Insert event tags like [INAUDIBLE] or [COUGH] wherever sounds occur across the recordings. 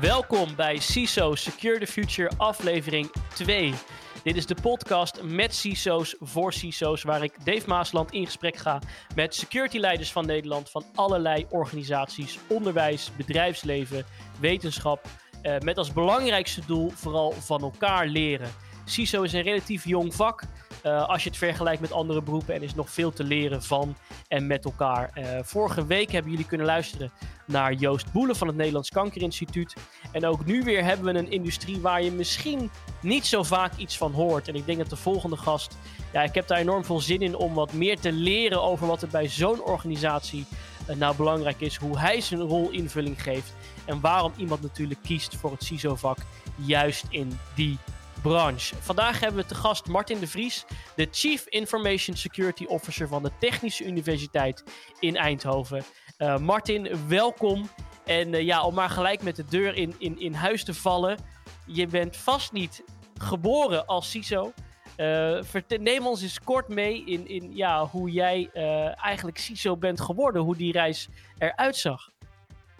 Welkom bij CISO Secure the Future aflevering 2. Dit is de podcast met CISO's voor CISO's, waar ik Dave Maasland in gesprek ga met security leiders van Nederland van allerlei organisaties, onderwijs, bedrijfsleven, wetenschap, eh, met als belangrijkste doel vooral van elkaar leren. CISO is een relatief jong vak. Uh, als je het vergelijkt met andere beroepen. En is nog veel te leren van en met elkaar. Uh, vorige week hebben jullie kunnen luisteren naar Joost Boelen van het Nederlands Kankerinstituut. En ook nu weer hebben we een industrie waar je misschien niet zo vaak iets van hoort. En ik denk dat de volgende gast. Ja, ik heb daar enorm veel zin in om wat meer te leren over wat er bij zo'n organisatie uh, nou belangrijk is. Hoe hij zijn rol invulling geeft. En waarom iemand natuurlijk kiest voor het CISO-vak juist in die branche. Vandaag hebben we te gast Martin de Vries, de Chief Information Security Officer van de Technische Universiteit in Eindhoven. Uh, Martin, welkom. En uh, ja, om maar gelijk met de deur in, in, in huis te vallen. Je bent vast niet geboren als CISO. Uh, neem ons eens kort mee in, in ja, hoe jij eigenlijk CISO bent geworden, hoe die reis eruit zag.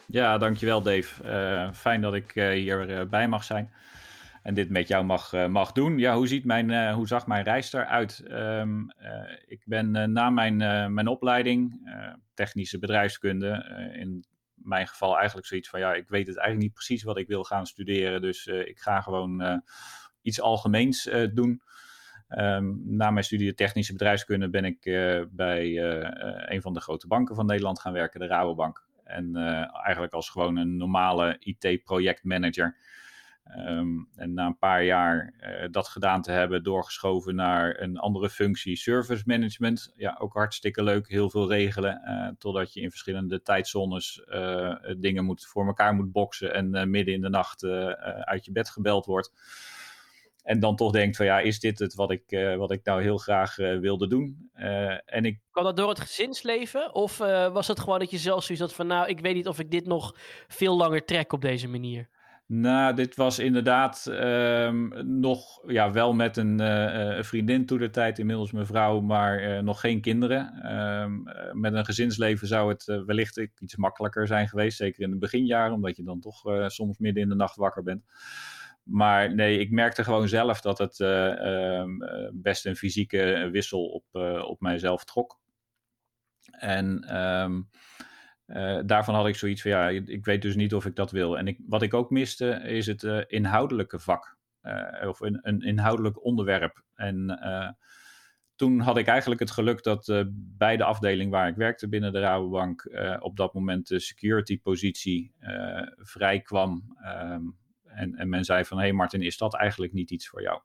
Ja, dankjewel Dave. fijn dat ik hier bij mag zijn en dit met jou mag, uh, mag doen. Ja, hoe, ziet mijn, uh, hoe zag mijn reis eruit? Um, uh, ik ben na mijn, mijn opleiding, technische bedrijfskunde, in mijn geval eigenlijk zoiets van, ja, ik weet het eigenlijk niet precies wat ik wil gaan studeren, dus ik ga gewoon iets algemeens doen. Um, na mijn studie technische bedrijfskunde ben ik bij een van de grote banken van Nederland gaan werken, de Rabobank. En eigenlijk als gewoon een normale IT-projectmanager. Um, en na een paar jaar uh, dat gedaan te hebben, doorgeschoven naar een andere functie, service management. Ja, ook hartstikke leuk, heel veel regelen. Uh, totdat je in verschillende tijdzones uh, dingen moet, voor elkaar moet boksen en midden in de nacht uit je bed gebeld wordt. En dan toch denkt van ja, is dit het wat ik, wat ik nou heel graag wilde doen? en ik... Kan dat door het gezinsleven? Of was het gewoon dat je zelf zoiets had van nou, ik weet niet of ik dit nog veel langer trek op deze manier? Nou, dit was inderdaad um, nog ja, wel met een uh, vriendin toen de tijd, inmiddels mijn vrouw, maar uh, nog geen kinderen. Um, met een gezinsleven zou het wellicht iets makkelijker zijn geweest, zeker in de beginjaren, omdat je dan toch soms midden in de nacht wakker bent. Maar nee, ik merkte gewoon zelf dat het um, best een fysieke wissel op, op mijzelf trok. En uh, daarvan had ik zoiets van, ja, ik weet dus niet of ik dat wil. En ik, wat ik ook miste, is het uh, inhoudelijke vak. Uh, of een, een, inhoudelijk onderwerp. En toen had ik eigenlijk het geluk dat bij de afdeling waar ik werkte binnen de Rabobank... op dat moment de security positie vrij kwam. Um, en, en men zei van, hé hey Martin, is dat eigenlijk niet iets voor jou?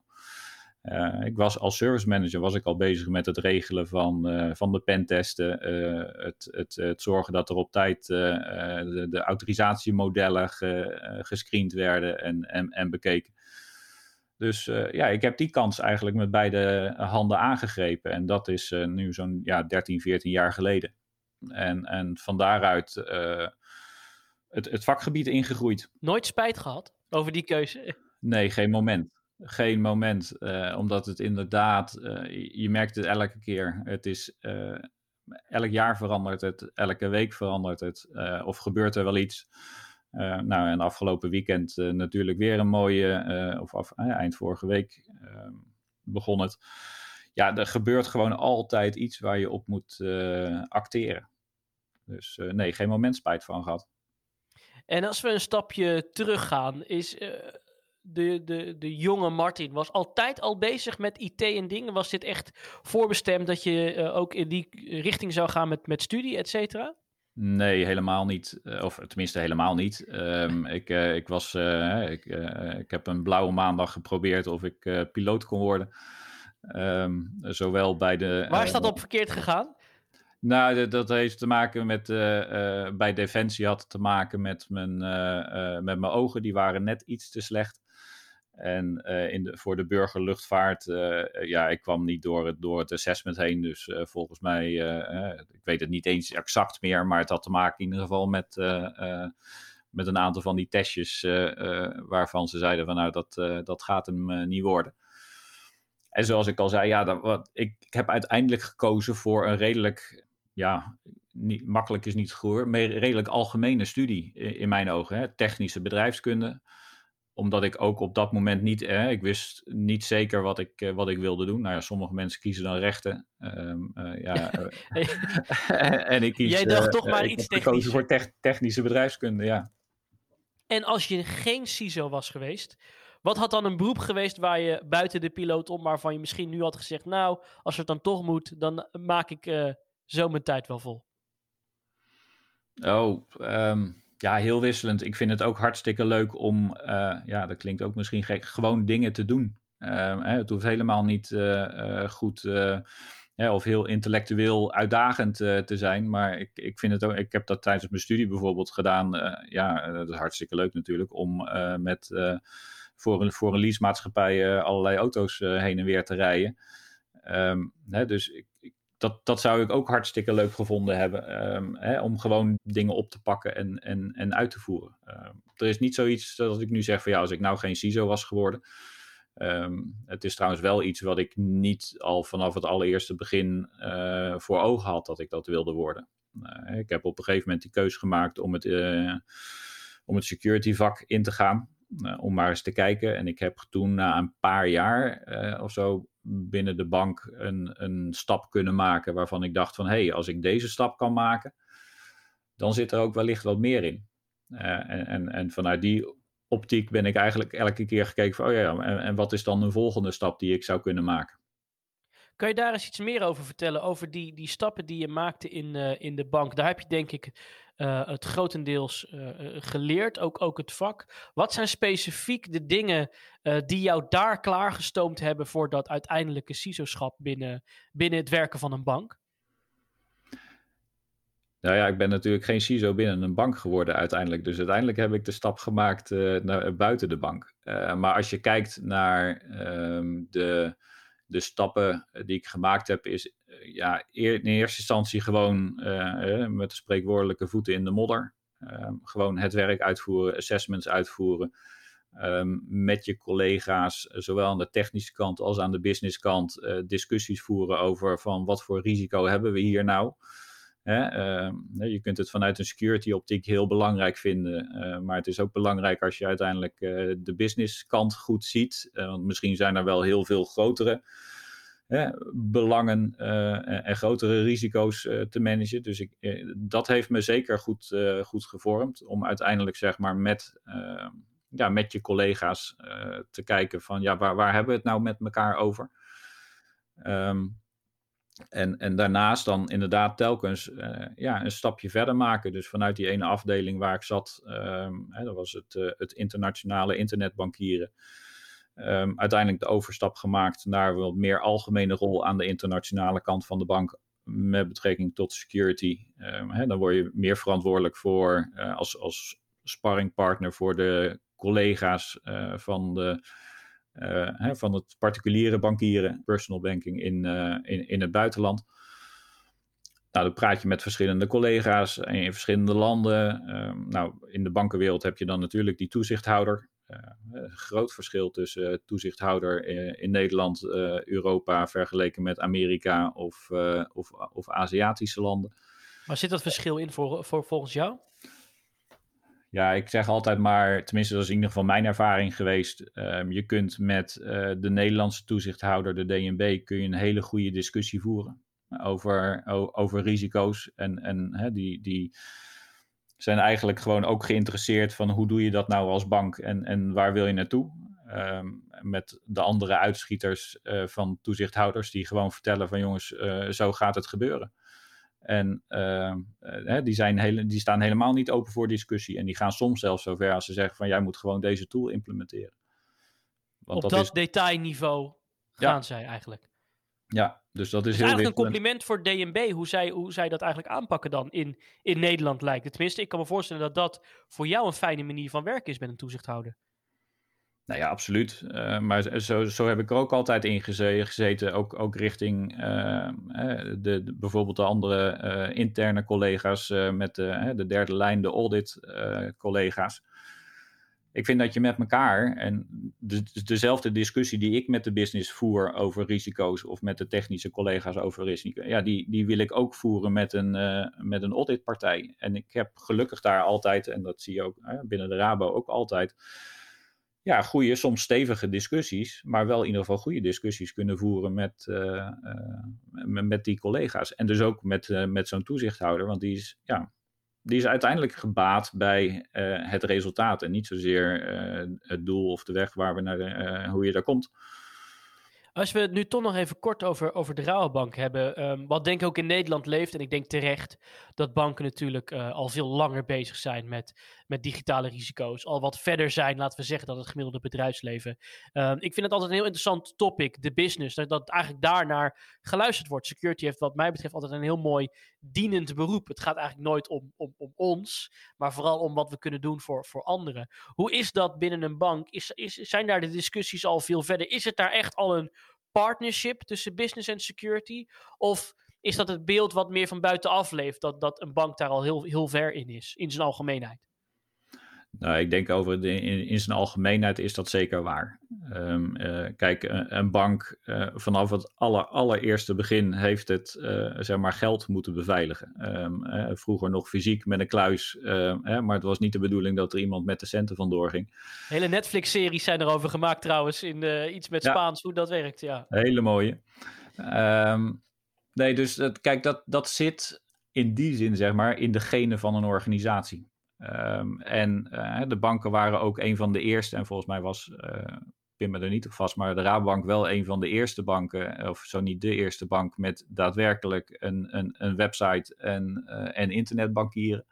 Uh, ik was als service manager was ik al bezig met het regelen van, uh, van de pentesten, uh, het, het, het zorgen dat er op tijd de, de, autorisatiemodellen ge, gescreend werden en, en, en bekeken. Dus ja, ik heb die kans eigenlijk met beide handen aangegrepen. En dat is nu zo'n ja, 13, 14 jaar geleden. En, en van daaruit het, het vakgebied ingegroeid. Nooit spijt gehad over die keuze? Nee, geen moment geen moment. Uh, omdat het inderdaad, uh, je, merkt het elke keer. Het is uh, elk jaar verandert het, elke week verandert het. of gebeurt er wel iets. nou, en afgelopen weekend natuurlijk weer een mooie, of af, eind vorige week ehm, begon het. Ja, er gebeurt gewoon altijd iets waar je op moet acteren. Dus nee, geen moment spijt van gehad. En als we een stapje teruggaan, is de, de, de jonge Martin was altijd al bezig met IT en dingen? Was dit echt voorbestemd dat je uh, ook in die richting zou gaan met, met studie, et cetera? Nee, helemaal niet. Uh, of tenminste, helemaal niet. Um, [LAUGHS] ik, uh, ik, was, ik, ik heb een blauwe maandag geprobeerd of ik piloot kon worden. Um, zowel bij de. Waar is dat op verkeerd gegaan? Nou, dat heeft te maken met. bij Defensie had het te maken met mijn, met mijn ogen. Die waren net iets te slecht. En uh, in de, voor de burgerluchtvaart, uh, ja, ik kwam niet door het, door het assessment heen. Dus volgens mij, ik weet het niet eens exact meer, maar het had te maken in ieder geval met, met een aantal van die testjes waarvan ze zeiden van nou, dat, dat gaat hem niet worden. En zoals ik al zei, ja, dat, ik, heb uiteindelijk gekozen voor een redelijk, ja, niet, makkelijk is niet het goede, maar redelijk algemene studie in, mijn ogen. Hè? Technische bedrijfskunde omdat ik ook op dat moment niet, eh, ik wist niet zeker wat ik, wat ik wilde doen. Nou ja, sommige mensen kiezen dan rechten. Um, uh, ja, [LAUGHS] [LAUGHS] en ik kies, Jij dacht toch maar iets technisch. voor technische bedrijfskunde, ja. En als je geen CISO was geweest, wat had dan een beroep geweest waar je buiten de piloot om, waarvan je misschien nu had gezegd, nou, als het dan toch moet, dan maak ik zo mijn tijd wel vol? Oh, um, ja, heel wisselend. Ik vind het ook hartstikke leuk om, uh, ja, dat klinkt ook misschien gek, gewoon dingen te doen. Uh, hè, het hoeft helemaal niet uh, goed of heel intellectueel uitdagend te zijn. Maar ik, ik vind het ook, ik heb dat tijdens mijn studie bijvoorbeeld gedaan. ja, dat is hartstikke leuk natuurlijk om met voor een, voor een allerlei auto's heen en weer te rijden. Um, hè, dus ik, dat, dat zou ik ook hartstikke leuk gevonden hebben. Ehm, hè, om gewoon dingen op te pakken en, en, en uit te voeren. Ehm, er is niet zoiets dat ik nu zeg van ja, als ik nou geen CISO was geworden. Ehm, het is trouwens wel iets wat ik niet al vanaf het allereerste begin uh, voor ogen had dat ik dat wilde worden. Uh, ik heb op een gegeven moment die keuze gemaakt om het, uh, om het security vak in te gaan. om maar eens te kijken. En ik heb toen na een paar jaar of zo binnen de bank een, een stap kunnen maken waarvan ik dacht van hé, hey, als ik deze stap kan maken, dan zit er ook wellicht wat meer in. Uh, en, en, en, vanuit die optiek ben ik eigenlijk elke keer gekeken van oh ja, en, en wat is dan een volgende stap die ik zou kunnen maken? Kan je daar eens iets meer over vertellen? Over die, die stappen die je maakte in, uh, in de bank. Daar heb je denk ik uh, het grotendeels uh, geleerd, ook, ook het vak. Wat zijn specifiek de dingen die jou daar klaargestoomd hebben voor dat uiteindelijke CISO-schap binnen, binnen het werken van een bank? Nou ja, ik ben natuurlijk geen CISO binnen een bank geworden uiteindelijk. Dus uiteindelijk heb ik de stap gemaakt naar, buiten de bank. maar als je kijkt naar uh, de, de stappen die ik gemaakt heb, is ja, in eerste instantie gewoon uh, met de spreekwoordelijke voeten in de modder. Ehm, gewoon het werk uitvoeren, assessments uitvoeren. Um, met je collega's, zowel aan de technische kant als aan de businesskant, uh, discussies voeren over van wat voor risico hebben we hier nou. Hè, uh, je kunt het vanuit een security optiek heel belangrijk vinden, maar het is ook belangrijk als je uiteindelijk de businesskant goed ziet. want misschien zijn er wel heel veel grotere belangen en, en, grotere risico's te managen. Dus ik, dat heeft me zeker goed, goed gevormd om uiteindelijk zeg maar met, ja, met je collega's te kijken van ja, waar, waar hebben we het nou met elkaar over? Um, en, en daarnaast dan inderdaad telkens ja, een stapje verder maken. Dus vanuit die ene afdeling waar ik zat, um, hè, dat was het, het internationale internetbankieren. Um, uiteindelijk de overstap gemaakt naar wat meer algemene rol aan de internationale kant van de bank met betrekking tot security. Um, hè, dan word je meer verantwoordelijk voor uh, als, als sparringpartner voor de collega's van de uh, hè, van het particuliere bankieren, personal banking in, in, in het buitenland. Nou, dan praat je met verschillende collega's in verschillende landen. Uh, nou, in de bankenwereld heb je dan natuurlijk die toezichthouder. Een eh, groot verschil tussen toezichthouder in, in Nederland, Europa vergeleken met Amerika of, of, of Aziatische landen. Waar zit dat verschil in voor, voor volgens jou? Ja, ik zeg altijd maar, tenminste dat is in ieder geval mijn ervaring geweest. Um, je kunt met uh, de Nederlandse toezichthouder, de DNB, kun je een hele goede discussie voeren over, over risico's. En, en hè, die, die zijn eigenlijk gewoon ook geïnteresseerd van hoe doe je dat nou als bank en, en waar wil je naartoe? Um, met de andere uitschieters uh, van toezichthouders die gewoon vertellen van jongens, uh, zo gaat het gebeuren. En uh, die, zijn hele, die staan helemaal niet open voor discussie. En die gaan soms zelfs zover als ze zeggen van jij moet gewoon deze tool implementeren. Want Op dat, dat detailniveau gaan zij eigenlijk. Ja, dus dat is, heel eigenlijk een compliment voor DNB hoe zij, hoe zij dat eigenlijk aanpakken dan in, in Nederland lijkt. Tenminste, ik kan me voorstellen dat dat voor jou een fijne manier van werken is met een toezichthouder. Nou ja, absoluut. Uh, maar zo, zo heb ik er ook altijd in gezeten. Ook, ook richting uh, de, de, bijvoorbeeld de andere uh, interne collega's met de, de derde lijn, de audit collega's. Ik vind dat je met elkaar, en de, dezelfde discussie die ik met de business voer over risico's of met de technische collega's over risico's, ja, die, die wil ik ook voeren met een, uh, met een auditpartij. En ik heb gelukkig daar altijd, en dat zie je ook binnen de Rabo ook altijd, ja, goede, soms stevige discussies, maar wel in ieder geval goede discussies kunnen voeren met, uh, met, met, die collega's. En dus ook met, met zo'n toezichthouder, want die is, ja, die is uiteindelijk gebaat bij uh, het resultaat en niet zozeer uh, het doel of de weg waar we naar uh, hoe je daar komt. Als we het nu toch nog even kort over, over de Rabobank hebben, um, wat denk ik ook in Nederland leeft, en ik denk terecht dat banken natuurlijk uh, al veel langer bezig zijn met, met digitale risico's, al wat verder zijn, laten we zeggen, dan het gemiddelde bedrijfsleven. Um, ik vind het altijd een heel interessant topic, de business, dat, dat eigenlijk daarnaar geluisterd wordt. Security heeft wat mij betreft altijd een heel mooi dienend beroep. Het gaat eigenlijk nooit om, om, om ons, maar vooral om wat we kunnen doen voor, voor anderen. Hoe is dat binnen een bank? Is, is, zijn daar de discussies al veel verder? Is het daar echt al een partnership tussen business en security? Of is dat het beeld wat meer van buitenaf leeft, dat, dat een bank daar al heel, heel ver in is, in zijn algemeenheid? Nou, ik denk over de, in, in zijn algemeenheid is dat zeker waar. Um, uh, kijk, een, een bank uh, vanaf het aller, allereerste begin heeft het uh, zeg maar geld moeten beveiligen. Um, vroeger nog fysiek met een kluis, ehm, maar het was niet de bedoeling dat er iemand met de centen vandoor ging. Hele Netflix-series zijn erover gemaakt trouwens, in iets met Spaans, hoe dat werkt. Ja. Hele mooie. nee, dus dat, kijk, dat, dat zit in die zin zeg maar in de genen van een organisatie. Um, en uh, de banken waren ook een van de eerste, en volgens mij was, uh, pin me er niet op vast, maar de Rabobank wel een van de eerste banken, of zo niet de eerste bank, met daadwerkelijk een, een, een website en, en internetbankieren.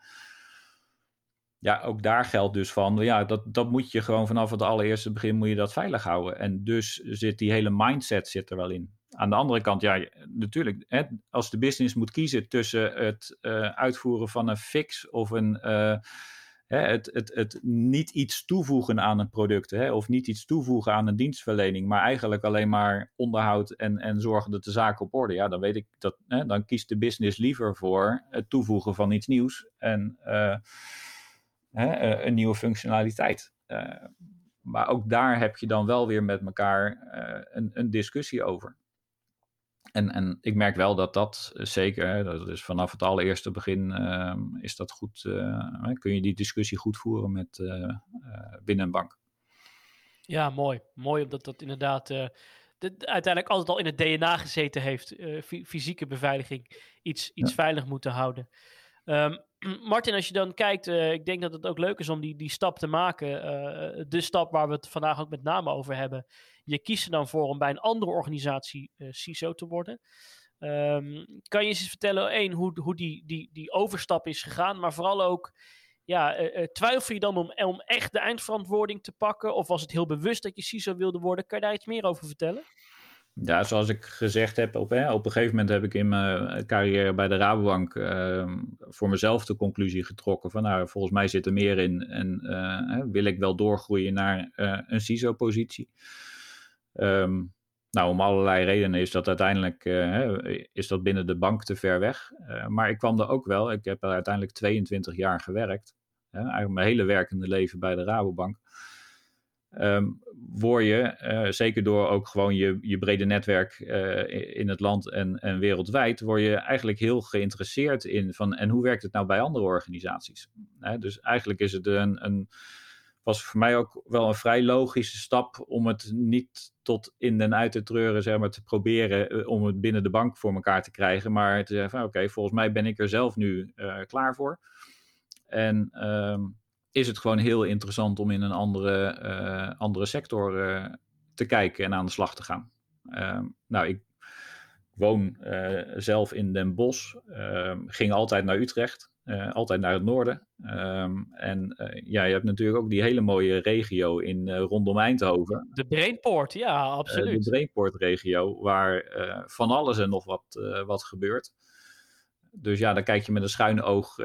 Ja, ook daar geldt dus van, ja, dat, dat moet je gewoon vanaf het allereerste begin moet je dat veilig houden. En dus zit die hele mindset zit er wel in. Aan de andere kant, ja, natuurlijk, hè, als de business moet kiezen tussen het uh, uitvoeren van een fix of een, uh, hè, het, het, het niet iets toevoegen aan een product, hè, of niet iets toevoegen aan een dienstverlening, maar eigenlijk alleen maar onderhoud en, en zorgen dat de zaak op orde, ja, dan weet ik dat, hè, dan kiest de business liever voor het toevoegen van iets nieuws en uh, hè, een nieuwe functionaliteit. maar ook daar heb je dan wel weer met elkaar een, een discussie over. En, en ik merk wel dat dat eh, zeker, hè, dat is vanaf het allereerste begin, uh, is dat goed, uh, kun je die discussie goed voeren met uh, binnen een bank. Ja, mooi. Mooi omdat dat inderdaad de, uiteindelijk altijd al in het DNA gezeten heeft. fysieke beveiliging, iets, iets veilig moeten houden. Um, [CLEARS THROAT] Martin, als je dan kijkt, ik denk dat het ook leuk is om die, die stap te maken. de stap waar we het vandaag ook met name over hebben je kiest er dan voor om bij een andere organisatie uh, CISO te worden. Um, kan je eens vertellen, één, hoe, hoe die, die, die overstap is gegaan, maar vooral ook, ja, uh, twijfel je dan om, om echt de eindverantwoording te pakken? Of was het heel bewust dat je CISO wilde worden? Kan je daar iets meer over vertellen? Ja, zoals ik gezegd heb, op, hè, op een gegeven moment heb ik in mijn carrière bij de Rabobank uh, voor mezelf de conclusie getrokken van nou, volgens mij zit er meer in en wil ik wel doorgroeien naar een CISO-positie. Um, nou, om allerlei redenen is dat uiteindelijk uh, is dat binnen de bank te ver weg. Uh, maar ik kwam er ook wel. Ik heb er uiteindelijk 22 jaar gewerkt. Eigenlijk mijn hele werkende leven bij de Rabobank. Um, word je, uh, zeker door ook gewoon je, je brede netwerk in het land en, en wereldwijd, word je eigenlijk heel geïnteresseerd in van en hoe werkt het nou bij andere organisaties? dus eigenlijk is het een, een was voor mij ook wel een vrij logische stap om het niet tot in den uit te treuren, zeg maar, te proberen eh, om het binnen de bank voor elkaar te krijgen. Maar te zeggen van oké, volgens mij ben ik er zelf nu uh, klaar voor. En uh, is het gewoon heel interessant om in een andere, uh, andere sector te kijken en aan de slag te gaan. Ehm, nou, ik woon zelf in Den Bosch, ehm, ging altijd naar Utrecht. Uh, altijd naar het noorden. Um, en uh, ja, je hebt natuurlijk ook die hele mooie regio in uh, rondom Eindhoven. De Brainport, ja, absoluut. de Brainport-regio, waar van alles en nog wat, wat gebeurt. Dus ja, dan kijk je met een schuine oog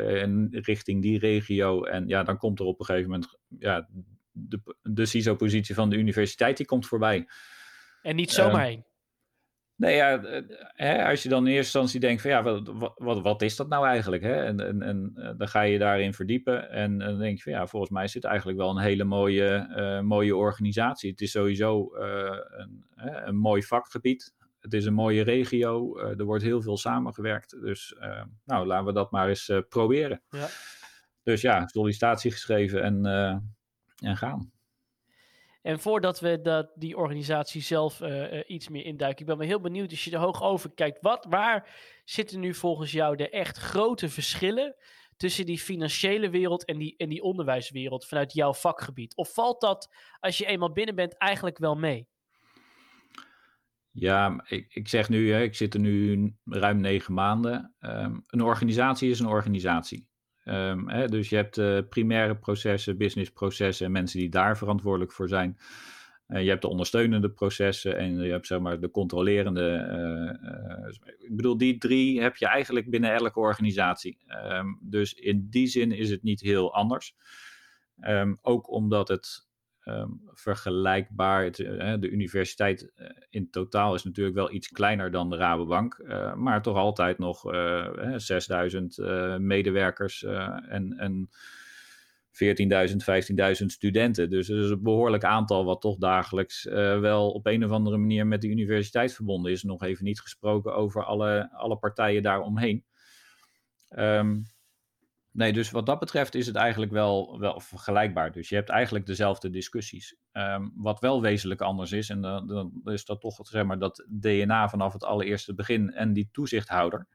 richting die regio. En ja, dan komt er op een gegeven moment ja, de, de CISO-positie van de universiteit, die komt voorbij. En niet zomaar um, heen. Nee, ja, hè, als je dan in eerste instantie denkt van ja, wat, wat, wat is dat nou eigenlijk? Hè? En, en, en dan ga je daarin verdiepen en, dan denk je van ja, volgens mij is dit eigenlijk wel een hele mooie, mooie organisatie. Het is sowieso een, een mooi vakgebied. Het is een mooie regio. er wordt heel veel samengewerkt. Dus nou, laten we dat maar eens proberen. Ja. Dus ja, sollicitatie geschreven en, en gaan. En voordat we dat, die organisatie zelf uh, iets meer induiken, ik ben wel heel benieuwd als je er hoog over kijkt. Wat, waar zitten nu volgens jou de echt grote verschillen tussen die financiële wereld en die, en die onderwijswereld vanuit jouw vakgebied? Of valt dat als je eenmaal binnen bent eigenlijk wel mee? Ja, ik, ik zeg nu, hè, ik zit er nu ruim negen maanden. Um, een organisatie is een organisatie. Um, hè, dus je hebt uh, primaire processen, businessprocessen en mensen die daar verantwoordelijk voor zijn. Uh, je hebt de ondersteunende processen en je hebt zeg maar de controlerende. Uh, ik bedoel, die drie heb je eigenlijk binnen elke organisatie. Um, dus in die zin is het niet heel anders. Um, ook omdat het um, vergelijkbaar. Uh, de universiteit uh, in totaal is natuurlijk wel iets kleiner dan de Rabobank, uh, maar toch altijd nog 6000 medewerkers en, en 14.000, 15.000 studenten. Dus dat is een behoorlijk aantal wat toch dagelijks wel op een of andere manier met de universiteit verbonden is. Nog even niet gesproken over alle, alle partijen daaromheen. Um, Nee, dus wat dat betreft is het eigenlijk wel, wel vergelijkbaar. Dus je hebt eigenlijk dezelfde discussies. Um, wat wel wezenlijk anders is, en dan, dan, is dat toch zeg maar, dat DNA vanaf het allereerste begin en die toezichthouder,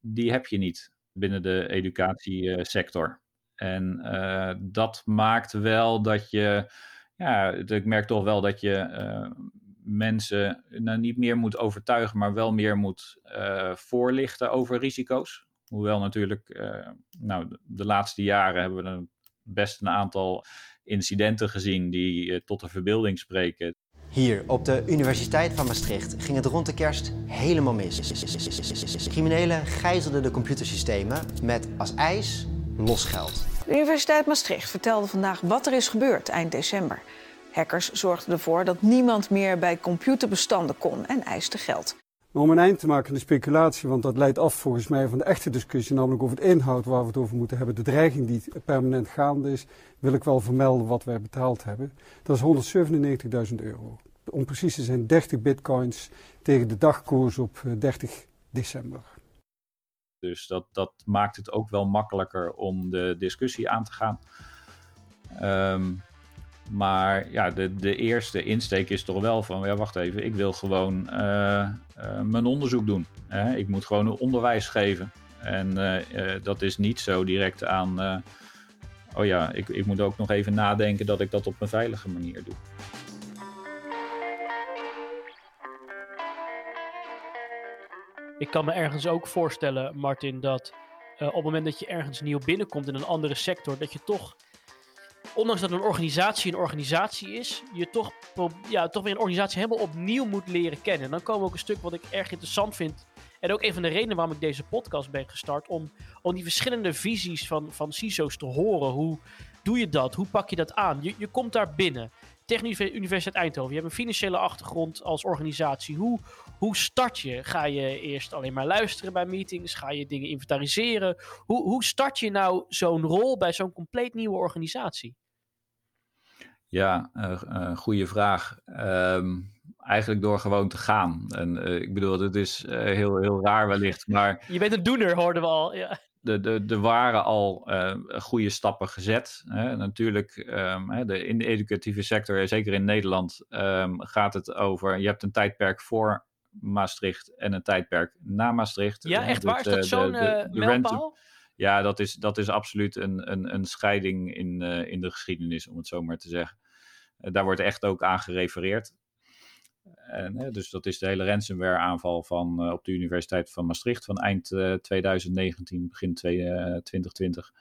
die heb je niet binnen de educatiesector. En uh, dat maakt wel dat je, ja, ik merk toch wel dat je uh, mensen nou, niet meer moet overtuigen, maar wel meer moet uh, voorlichten over risico's. Hoewel natuurlijk, uh, nou, de laatste jaren hebben we een, best een aantal incidenten gezien die uh, tot de verbeelding spreken. Hier op de Universiteit van Maastricht ging het rond de kerst helemaal mis. Criminelen gijzelden de computersystemen met als eis losgeld. De Universiteit Maastricht vertelde vandaag wat er is gebeurd eind december. Hackers zorgden ervoor dat niemand meer bij computerbestanden kon en eisten geld. Om een eind te maken aan de speculatie, want dat leidt af volgens mij van de echte discussie, namelijk over het inhoud waar we het over moeten hebben, de dreiging die permanent gaande is, wil ik wel vermelden wat wij betaald hebben. Dat is 197.000 euro. Om precies te zijn 30 bitcoins tegen de dagkoers op 30 eh, december. Dus dat, dat maakt het ook wel makkelijker om de discussie aan te gaan. Um, maar ja, de, de eerste insteek is toch wel van, ja, wacht even, ik wil gewoon uh, uh, mijn onderzoek doen. Hè? Ik moet gewoon een onderwijs geven. En uh, dat is niet zo direct aan, oh ja, ik, ik moet ook nog even nadenken dat ik dat op een veilige manier doe. Ik kan me ergens ook voorstellen, Martin, dat op het moment dat je ergens nieuw binnenkomt in een andere sector, dat je toch ondanks dat een organisatie een organisatie is, je toch, ja, toch weer een organisatie helemaal opnieuw moet leren kennen. En dan komen we ook een stuk wat ik erg interessant vind. En ook een van de redenen waarom ik deze podcast ben gestart. Om, om die verschillende visies van, van CISO's te horen. Hoe doe je dat? Hoe pak je dat aan? Je, je komt daar binnen. Technische Universiteit Eindhoven. Je hebt een financiële achtergrond als organisatie. Hoe, hoe start je? Ga je eerst alleen maar luisteren bij meetings? Ga je dingen inventariseren? Hoe, hoe start je nou zo'n rol bij zo'n compleet nieuwe organisatie? Ja, uh, goede vraag. Um, eigenlijk door gewoon te gaan. En uh, ik bedoel, het is uh, heel, heel raar wellicht, maar... [LAUGHS] Je bent een doener, hoorden we al, ja. Er de, de waren al goede stappen gezet. Hè. Natuurlijk, um, de, in de educatieve sector, zeker in Nederland, um, gaat het over... Je hebt een tijdperk voor Maastricht en een tijdperk na Maastricht. Ja, echt waar? Is dat zo'n mijlpaal? Ja, dat is, dat is absoluut een, een, een scheiding in, uh, in de geschiedenis, om het zo maar te zeggen. Uh, daar wordt echt ook aan gerefereerd. En, dus dat is de hele ransomware aanval van, uh, op de Universiteit van Maastricht van eind 2019, begin 2020.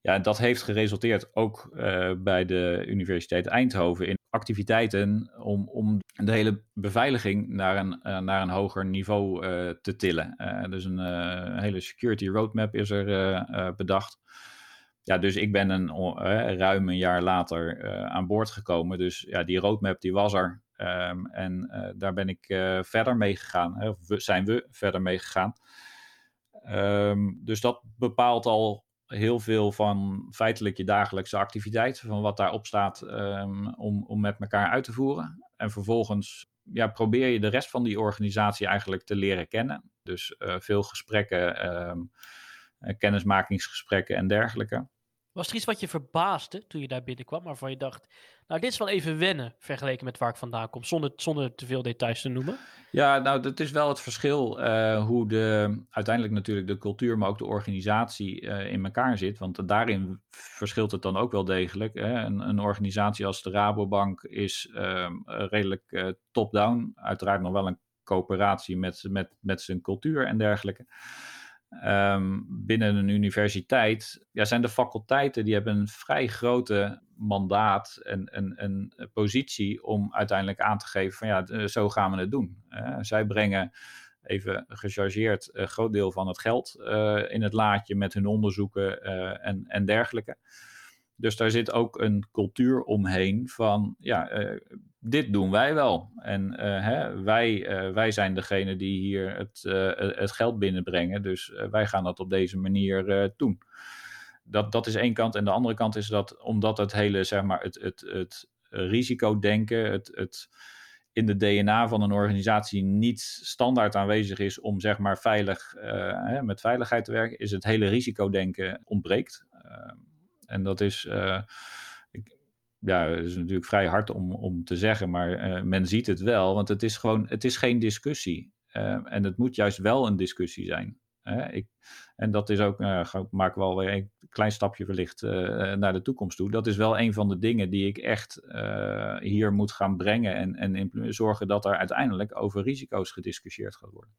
Ja, dat heeft geresulteerd ook bij de Universiteit Eindhoven in activiteiten om, om de hele beveiliging naar een, uh, naar een hoger niveau uh, te tillen. Uh, dus een hele security roadmap is er bedacht. Ja, dus ik ben een, ruim een jaar later aan boord gekomen. Dus ja, die roadmap die was er. Ehm, en daar ben ik verder mee gegaan, hè, zijn we verder mee gegaan. Ehm, dus dat bepaalt al heel veel van feitelijk je dagelijkse activiteit, van wat daarop staat um, om, om met elkaar uit te voeren. En vervolgens ja, probeer je de rest van die organisatie eigenlijk te leren kennen. Dus uh, veel gesprekken, um, kennismakingsgesprekken en dergelijke. Was er iets wat je verbaasde toen je daar binnenkwam, waarvan je dacht, nou dit is wel even wennen vergeleken met waar ik vandaan kom, zonder, zonder te veel details te noemen? Ja, nou dat is wel het verschil uh, hoe de, uiteindelijk natuurlijk de cultuur, maar ook de organisatie uh, in elkaar zit. Want daarin verschilt het dan ook wel degelijk. Hè? Een, een, organisatie als de Rabobank is uh, redelijk top-down, uiteraard nog wel een coöperatie met, met, met zijn cultuur en dergelijke. Um, binnen een universiteit ja, zijn de faculteiten die hebben een vrij grote mandaat en een positie om uiteindelijk aan te geven van ja, zo gaan we het doen. Zij brengen even gechargeerd een groot deel van het geld uh, in het laadje met hun onderzoeken uh, en, en dergelijke. Dus daar zit ook een cultuur omheen van, ja, uh, dit doen wij wel. En uh, hè, wij, uh, wij zijn degene die hier het, het geld binnenbrengen. Dus wij gaan dat op deze manier doen. Dat, dat is één kant. En de andere kant is dat omdat het hele, zeg maar, het, het, het risicodenken, het, het in de DNA van een organisatie niet standaard aanwezig is om zeg maar veilig hè, met veiligheid te werken, is het hele risicodenken ontbreekt. En dat is, uh, ik, ja, is natuurlijk vrij hard om, om te zeggen, maar uh, men ziet het wel, want het is gewoon, het is geen discussie. Uh, en het moet juist wel een discussie zijn. ik, en dat is ook, ik maak wel weer een klein stapje wellicht naar de toekomst toe. Dat is wel een van de dingen die ik echt hier moet gaan brengen en, en zorgen dat er uiteindelijk over risico's gediscussieerd gaat worden.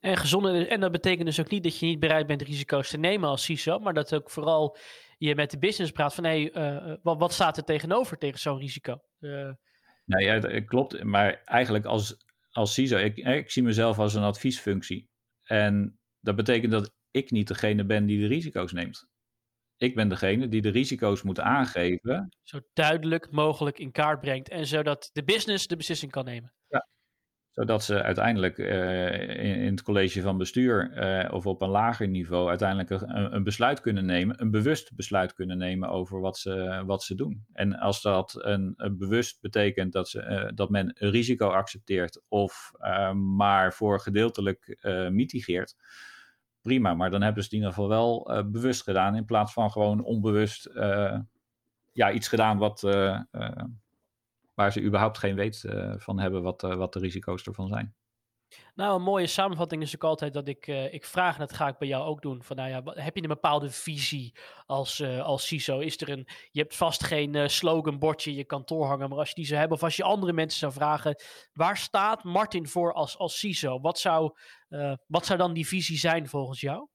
En gezonde, en dat betekent dus ook niet dat je niet bereid bent risico's te nemen als CISO, maar dat ook vooral je met de business praat van hé, hey, uh, wat, wat, staat er tegenover tegen zo'n risico? Uh... Nou ja, dat klopt. Maar eigenlijk als, als CISO, ik, ik zie mezelf als een adviesfunctie. En dat betekent dat ik niet degene ben die de risico's neemt. Ik ben degene die de risico's moet aangeven. Zo duidelijk mogelijk in kaart brengt en zodat de business de beslissing kan nemen. Zodat ze uiteindelijk uh, in, in, het college van bestuur uh, of op een lager niveau uiteindelijk een, een, besluit kunnen nemen, een bewust besluit kunnen nemen over wat ze, wat ze doen. En als dat een, bewust betekent dat, ze, uh, dat men een risico accepteert of maar voor gedeeltelijk mitigeert, prima. Maar dan hebben ze het in ieder geval wel bewust gedaan in plaats van gewoon onbewust ja, iets gedaan wat waar ze überhaupt geen weet uh, van hebben wat, uh, wat de risico's ervan zijn. Nou, een mooie samenvatting is ook altijd dat ik, uh, ik vraag, en dat ga ik bij jou ook doen, van nou ja, heb je een bepaalde visie als, als CISO? Is er een, je hebt vast geen sloganbordje in je kantoor hangen, maar als je die zou hebben, of als je andere mensen zou vragen, waar staat Martin voor als, als CISO? Wat zou, wat zou dan die visie zijn volgens jou?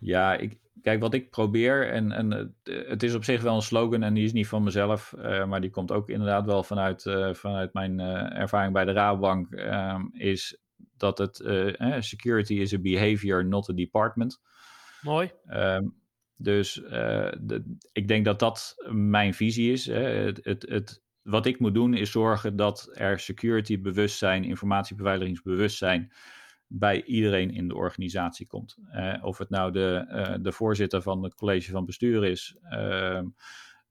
Ja, ik, kijk, wat ik probeer, en, en het is op zich wel een slogan en die is niet van mezelf, uh, maar die komt ook inderdaad wel vanuit, uh, vanuit mijn uh, ervaring bij de Rabobank, ehm, is dat het security is a behavior, not a department. Mooi. Um, dus de, ik denk dat dat mijn visie is. Hè. Het, het, het, wat ik moet doen is zorgen dat er security bewustzijn, informatiebeveiligingsbewustzijn bij iedereen in de organisatie komt. Uh, of het nou de, uh, de voorzitter van het college van bestuur is, uh,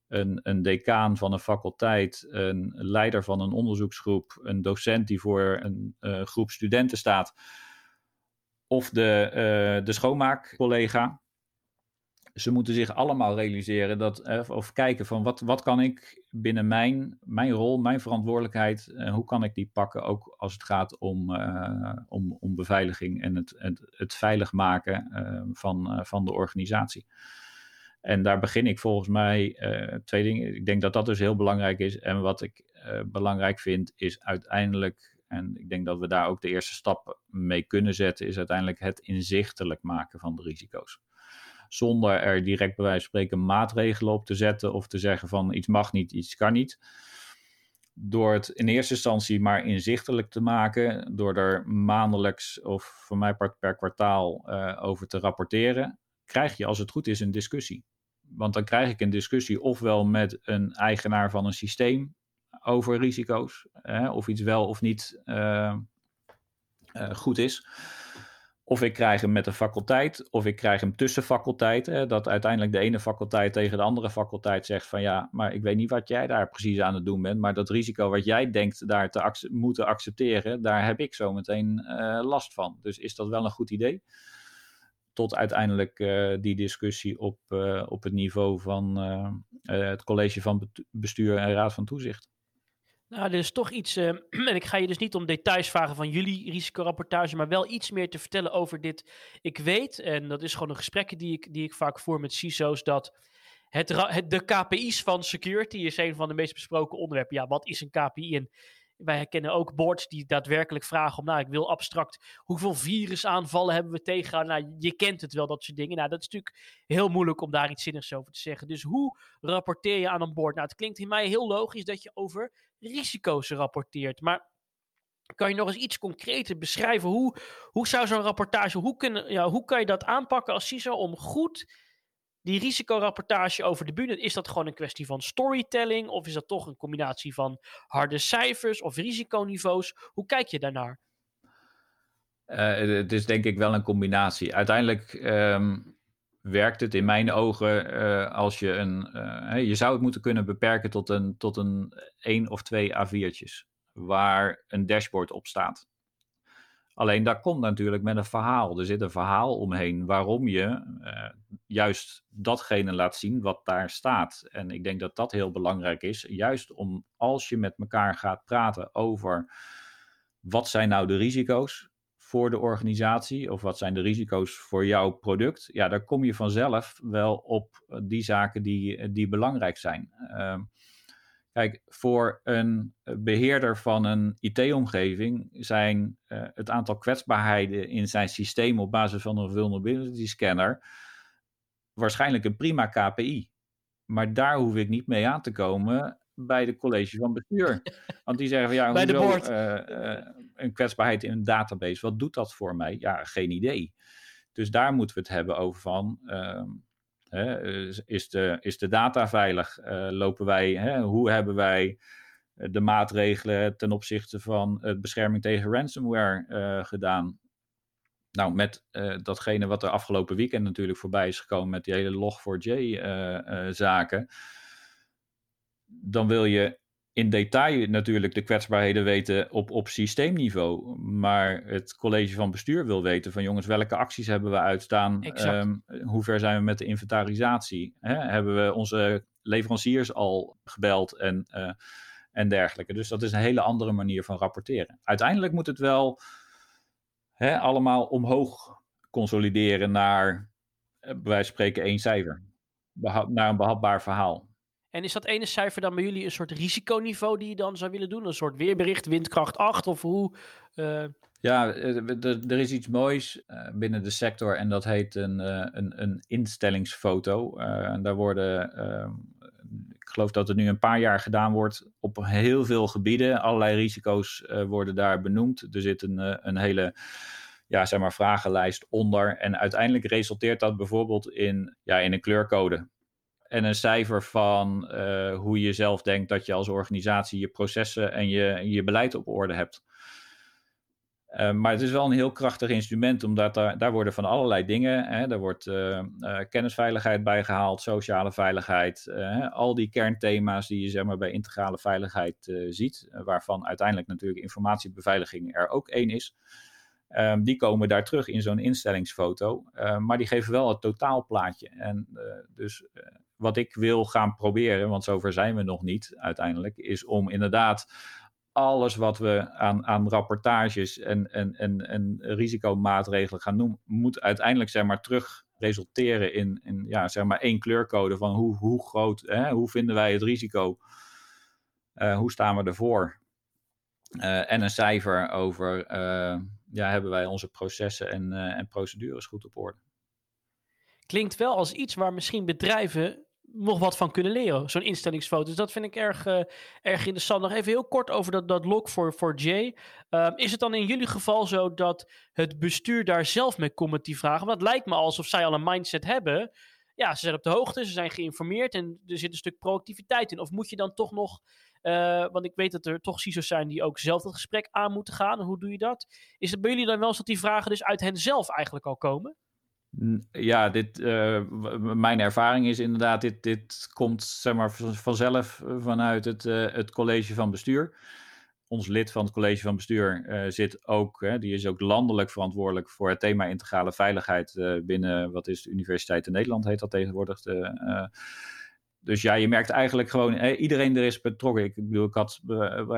een, een decaan van een faculteit, een leider van een onderzoeksgroep, een docent die voor een groep studenten staat, of de, de schoonmaakcollega ze moeten zich allemaal realiseren dat, eh, of kijken van wat, wat kan ik binnen mijn, mijn rol, mijn verantwoordelijkheid, uh, hoe kan ik die pakken, ook als het gaat om, uh, om, om beveiliging en het, het, het veilig maken van, van de organisatie. En daar begin ik volgens mij twee dingen. Ik denk dat dat dus heel belangrijk is. En wat ik belangrijk vind, is uiteindelijk, en ik denk dat we daar ook de eerste stap mee kunnen zetten, is uiteindelijk het inzichtelijk maken van de risico's zonder er direct bij wijze van spreken maatregelen op te zetten of te zeggen van iets mag niet, iets kan niet. Door het in eerste instantie maar inzichtelijk te maken, door er maandelijks of voor mij per kwartaal uh, over te rapporteren, krijg je als het goed is een discussie. Want dan krijg ik een discussie ofwel met een eigenaar van een systeem, over risico's, of iets wel of niet goed is. Of ik krijg hem met een faculteit, of ik krijg hem tussen faculteiten. Dat uiteindelijk de ene faculteit tegen de andere faculteit zegt van ja, maar ik weet niet wat jij daar precies aan het doen bent. Maar dat risico wat jij denkt daar te moeten accepteren, daar heb ik zo meteen uh, last van. Dus is dat wel een goed idee? Tot uiteindelijk uh, die discussie op, uh, op het niveau van het college van bestuur en raad van toezicht. Nou, er is toch iets, uh, [CLEARS THROAT] en ik ga je dus niet om details vragen van jullie risicorapportage, maar wel iets meer te vertellen over dit. Ik weet, en dat is gewoon een gesprek die ik, die ik vaak voer met CISO's, dat het, het, de KPI's van security is een van de meest besproken onderwerpen. Ja, wat is een KPI? En wij herkennen ook boards die daadwerkelijk vragen om, nou, ik wil abstract, hoeveel virusaanvallen hebben we tegen? Nou, je kent het wel, dat soort dingen. Nou, dat is natuurlijk heel moeilijk om daar iets zinnigs over te zeggen. Dus hoe rapporteer je aan een board? Nou, het klinkt in mij heel logisch dat je over risico's rapporteert. Maar kan je nog eens iets concreter beschrijven? Hoe, hoe zou zo'n rapportage, hoe, kunnen, ja, hoe kan je dat aanpakken als CISO om goed die risicorapportage over de bühne, is dat gewoon een kwestie van storytelling? Of is dat toch een combinatie van harde cijfers of risiconiveaus? Hoe kijk je daarnaar? Uh, het is denk ik wel een combinatie. Uiteindelijk ehm, werkt het in mijn ogen uh, als je een. Uh, je zou het moeten kunnen beperken tot een, tot een één of twee A4'tjes. Waar een dashboard op staat. Alleen daar komt natuurlijk met een verhaal. Er zit een verhaal omheen waarom je juist datgene laat zien wat daar staat. En ik denk dat dat heel belangrijk is. Juist om als je met elkaar gaat praten over wat zijn nou de risico's voor de organisatie of wat zijn de risico's voor jouw product. Ja, daar kom je vanzelf wel op die zaken die, die belangrijk zijn. Uh, Kijk, voor een eh, beheerder van een IT-omgeving zijn het aantal kwetsbaarheden in zijn systeem op basis van een vulnerability scanner waarschijnlijk een prima KPI. Maar daar hoef ik niet mee aan te komen bij de college van bestuur. [LAUGHS] Want die zeggen van ja, bij hoezo, uh, een kwetsbaarheid in een database, wat doet dat voor mij? Ja, geen idee. Dus daar moeten we het hebben over van. Ehm, is, de, is de data veilig? Uh, lopen wij, hè, hoe hebben wij eh, de maatregelen ten opzichte van bescherming tegen ransomware gedaan? Nou, met uh, datgene wat er afgelopen weekend natuurlijk voorbij is gekomen met die hele Log4j-zaken. dan wil je in detail natuurlijk de kwetsbaarheden weten op, op systeemniveau. Maar het college van bestuur wil weten van jongens, welke acties hebben we uitstaan? Um, hoe ver zijn we met de inventarisatie? Hè? Hebben we onze leveranciers al gebeld en, uh, en dergelijke? Dus dat is een hele andere manier van rapporteren. Uiteindelijk moet het wel hè, allemaal omhoog consolideren naar, uh, bij wijze van spreken, één cijfer. naar een behapbaar verhaal. En is dat ene cijfer dan bij jullie een soort risiconiveau die je dan zou willen doen? Een soort weerbericht, windkracht 8 of hoe? Uh... Ja, er is iets moois binnen de sector en dat heet een, een, een instellingsfoto. en daar worden, ehm, geloof dat het nu een paar jaar gedaan wordt op heel veel gebieden. Allerlei risico's worden daar benoemd. Er zit een, een hele ja, zeg maar, vragenlijst onder. En uiteindelijk resulteert dat bijvoorbeeld in, ja, in een kleurcode en een cijfer van uh, hoe je zelf denkt dat je als organisatie je processen en je, je beleid op orde hebt. Uh, maar het is wel een heel krachtig instrument, omdat daar, daar worden van allerlei dingen. Hè, daar wordt uh, kennisveiligheid bijgehaald, sociale veiligheid, al die kernthema's die je zeg maar, bij integrale veiligheid ziet, waarvan uiteindelijk natuurlijk informatiebeveiliging er ook één is. Um, die komen daar terug in zo'n instellingsfoto, maar die geven wel het totaalplaatje. En dus wat ik wil gaan proberen, want zover zijn we nog niet uiteindelijk, is om inderdaad alles wat we aan, aan rapportages en, en, en, en risicomaatregelen gaan noemen, moet uiteindelijk zeg maar terug resulteren in, in ja, zeg maar één kleurcode van hoe, hoe groot, hè, hoe vinden wij het risico, uh, hoe staan we ervoor. Uh, en een cijfer over, uh, ja, hebben wij onze processen en, en procedures goed op orde. Klinkt wel als iets waar misschien bedrijven nog wat van kunnen leren. Zo'n instellingsfoto. Dus dat vind ik erg, uh, erg interessant. Nog even heel kort over dat, dat log voor, voor Jay. Uh, is het dan in jullie geval zo dat het bestuur daar zelf mee komt met die vragen? Want het lijkt me alsof zij al een mindset hebben. Ja, ze zijn op de hoogte, ze zijn geïnformeerd en er zit een stuk proactiviteit in. Of moet je dan toch nog want ik weet dat er toch CISO's zijn die ook zelf het gesprek aan moeten gaan. hoe doe je dat? Is het bij jullie dan wel eens dat die vragen dus uit hen zelf eigenlijk al komen? Ja, dit, mijn ervaring is inderdaad, dit, dit komt zeg maar, vanzelf vanuit het, het college van bestuur ons lid van het college van bestuur zit ook, hè, die is ook landelijk verantwoordelijk voor het thema integrale veiligheid binnen, wat is de Universiteit in Nederland, heet dat tegenwoordig. Uh, dus ja, je merkt eigenlijk gewoon, iedereen er is betrokken. Ik bedoel, ik had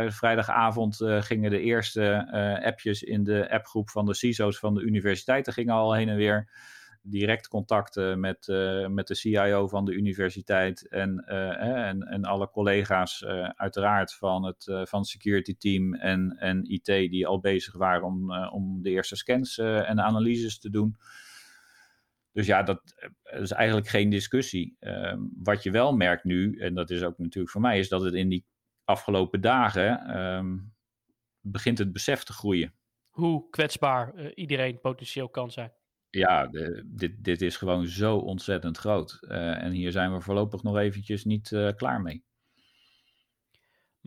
vrijdagavond gingen de eerste appjes in de appgroep van de CISO's van de universiteiten gingen al heen en weer direct contacten met, uh, met de CIO van de universiteit en, uh, en, en alle collega's uh, uiteraard van het, van het security team en, en IT die al bezig waren om, om de eerste scans en analyses te doen. Dus ja, dat, is eigenlijk geen discussie. Ehm, wat je wel merkt nu, en dat is ook natuurlijk voor mij, is dat het in die afgelopen dagen um, begint het besef te groeien. Hoe kwetsbaar iedereen potentieel kan zijn ja, de, dit, dit is gewoon zo ontzettend groot. Uh, en hier zijn we voorlopig nog eventjes niet uh, klaar mee.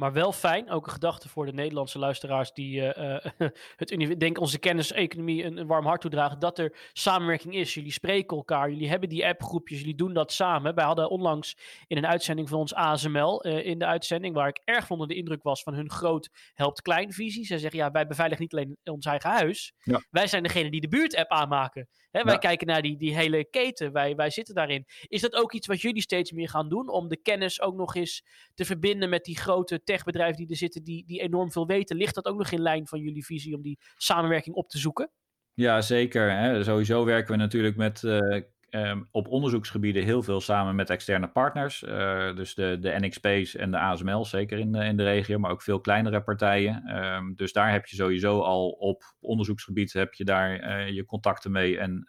Maar wel fijn, ook een gedachte voor de Nederlandse luisteraars die uh, [LAUGHS] het denk onze kenniseconomie een, een warm hart toedragen, dat er samenwerking is. Jullie spreken elkaar, jullie hebben die appgroepjes, jullie doen dat samen. Wij hadden onlangs in een uitzending van ons ASML, uh, in de uitzending, waar ik erg onder de indruk was van hun groot helpt klein visie. Zij zeggen, ja, wij beveiligen niet alleen ons eigen huis, ja. wij zijn degene die de buurt-app aanmaken. Hè, wij kijken naar die, die hele keten, wij, wij zitten daarin. Is dat ook iets wat jullie steeds meer gaan doen, om de kennis ook nog eens te verbinden met die grote techbedrijven die er zitten, die, die enorm veel weten? Ligt dat ook nog in lijn van jullie visie om die samenwerking op te zoeken? Ja, zeker. Hè. Sowieso werken we natuurlijk met uh, um, op onderzoeksgebieden heel veel samen met externe partners. Uh, dus de, de NXP's en de ASML, zeker in, in de regio, maar ook veel kleinere partijen. Um, dus daar heb je sowieso al op onderzoeksgebied heb je daar uh, je contacten mee en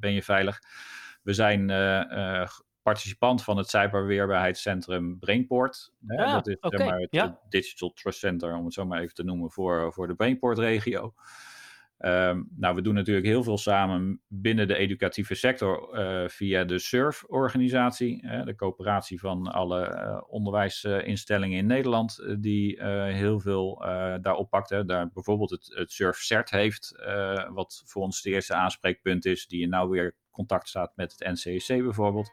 ben je veilig. We zijn participant van het cyberweerbaarheidscentrum Brainport. Ah, dat is okay. zeg maar, het ja. Digital Trust Center, om het zo maar even te noemen, voor, voor de Brainport-regio. Um, nou, we doen natuurlijk heel veel samen binnen de educatieve sector uh, via de SURF-organisatie, uh, de coöperatie van alle uh, onderwijsinstellingen in Nederland, die heel veel daarop pakt. Hè. Daar bijvoorbeeld het, het SURF-CERT heeft, wat voor ons de eerste aanspreekpunt is, die nou weer contact staat met het NCEC bijvoorbeeld.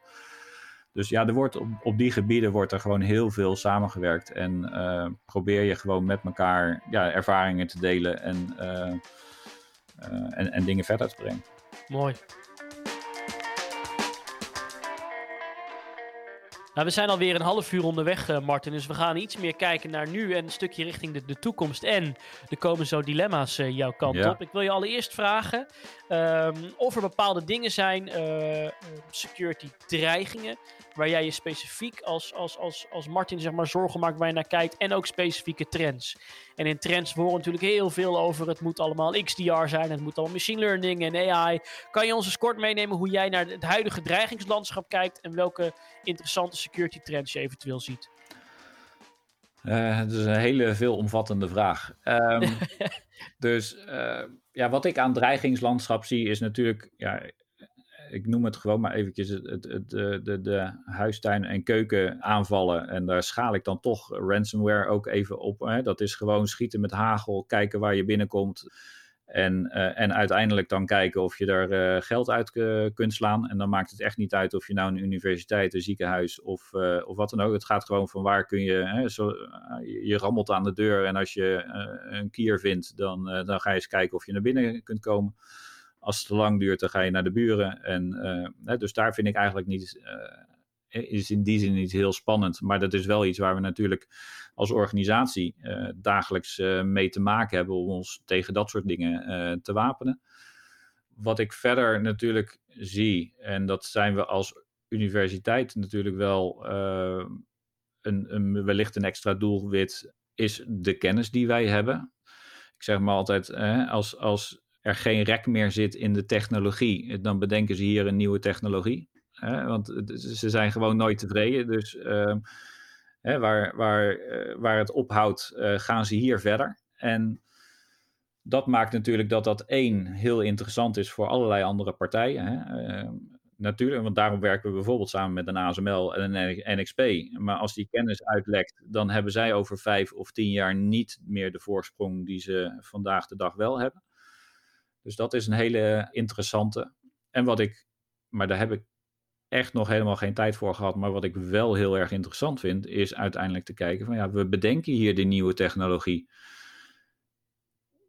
Dus ja, er wordt op, op die gebieden wordt er gewoon heel veel samengewerkt en probeer je gewoon met elkaar ja, ervaringen te delen en uh, en, en dingen verder te brengen. Mooi. Nou, we zijn alweer een half uur onderweg, uh, Martin. Dus we gaan iets meer kijken naar nu en een stukje richting de, de toekomst. En er komen zo dilemma's uh, jouw kant Ja. op. Ik wil je allereerst vragen ehm, of er bepaalde dingen zijn, uh, security dreigingen, waar jij je specifiek als, als, als, als Martin zeg maar, zorgen maakt waar je naar kijkt. En ook specifieke trends. En in trends horen natuurlijk heel veel over het moet allemaal XDR zijn, het moet allemaal machine learning en AI. Kan je ons eens kort meenemen hoe jij naar het huidige dreigingslandschap kijkt en welke interessante security trends je eventueel ziet? Uh, het is een hele veelomvattende vraag. Um, [LAUGHS] dus uh, ja, wat ik aan dreigingslandschap zie is natuurlijk, ja, ik noem het gewoon maar eventjes het, het, het, de, de, de huistuin- en keuken aanvallen. En daar schaal ik dan toch ransomware ook even op. Hè? Dat is gewoon schieten met hagel, kijken waar je binnenkomt. En, uh, en uiteindelijk dan kijken of je daar uh, geld uit uh, kunt slaan. En dan maakt het echt niet uit of je nou een universiteit, een ziekenhuis of, of wat dan ook. Het gaat gewoon van waar kun je. Hè, zo, je rammelt aan de deur en als je een kier vindt, dan, dan ga je eens kijken of je naar binnen kunt komen. Als het te lang duurt, dan ga je naar de buren. En, dus daar vind ik eigenlijk niet is in die zin niet heel spannend. Maar dat is wel iets waar we natuurlijk als organisatie uh, dagelijks uh, mee te maken hebben om ons tegen dat soort dingen uh, te wapenen. Wat ik verder natuurlijk zie, en dat zijn we als universiteit natuurlijk wel een, een, wellicht een extra doelwit, is de kennis die wij hebben. Ik zeg maar altijd, als, als er geen rek meer zit in de technologie, dan bedenken ze hier een nieuwe technologie. Want ze zijn gewoon nooit tevreden. Dus uh, hè, waar, waar, uh, waar het ophoudt, uh, gaan ze hier verder. En dat maakt natuurlijk dat dat één heel interessant is voor allerlei andere partijen. Hè. natuurlijk, want daarom werken we bijvoorbeeld samen met een ASML en een NXP. Maar als die kennis uitlekt, dan hebben zij over vijf of tien jaar niet meer de voorsprong die ze vandaag de dag wel hebben. Dus dat is een hele interessante. En wat ik, maar daar heb ik echt nog helemaal geen tijd voor gehad. Maar wat ik wel heel erg interessant vind, is uiteindelijk te kijken van ja, we bedenken hier de nieuwe technologie.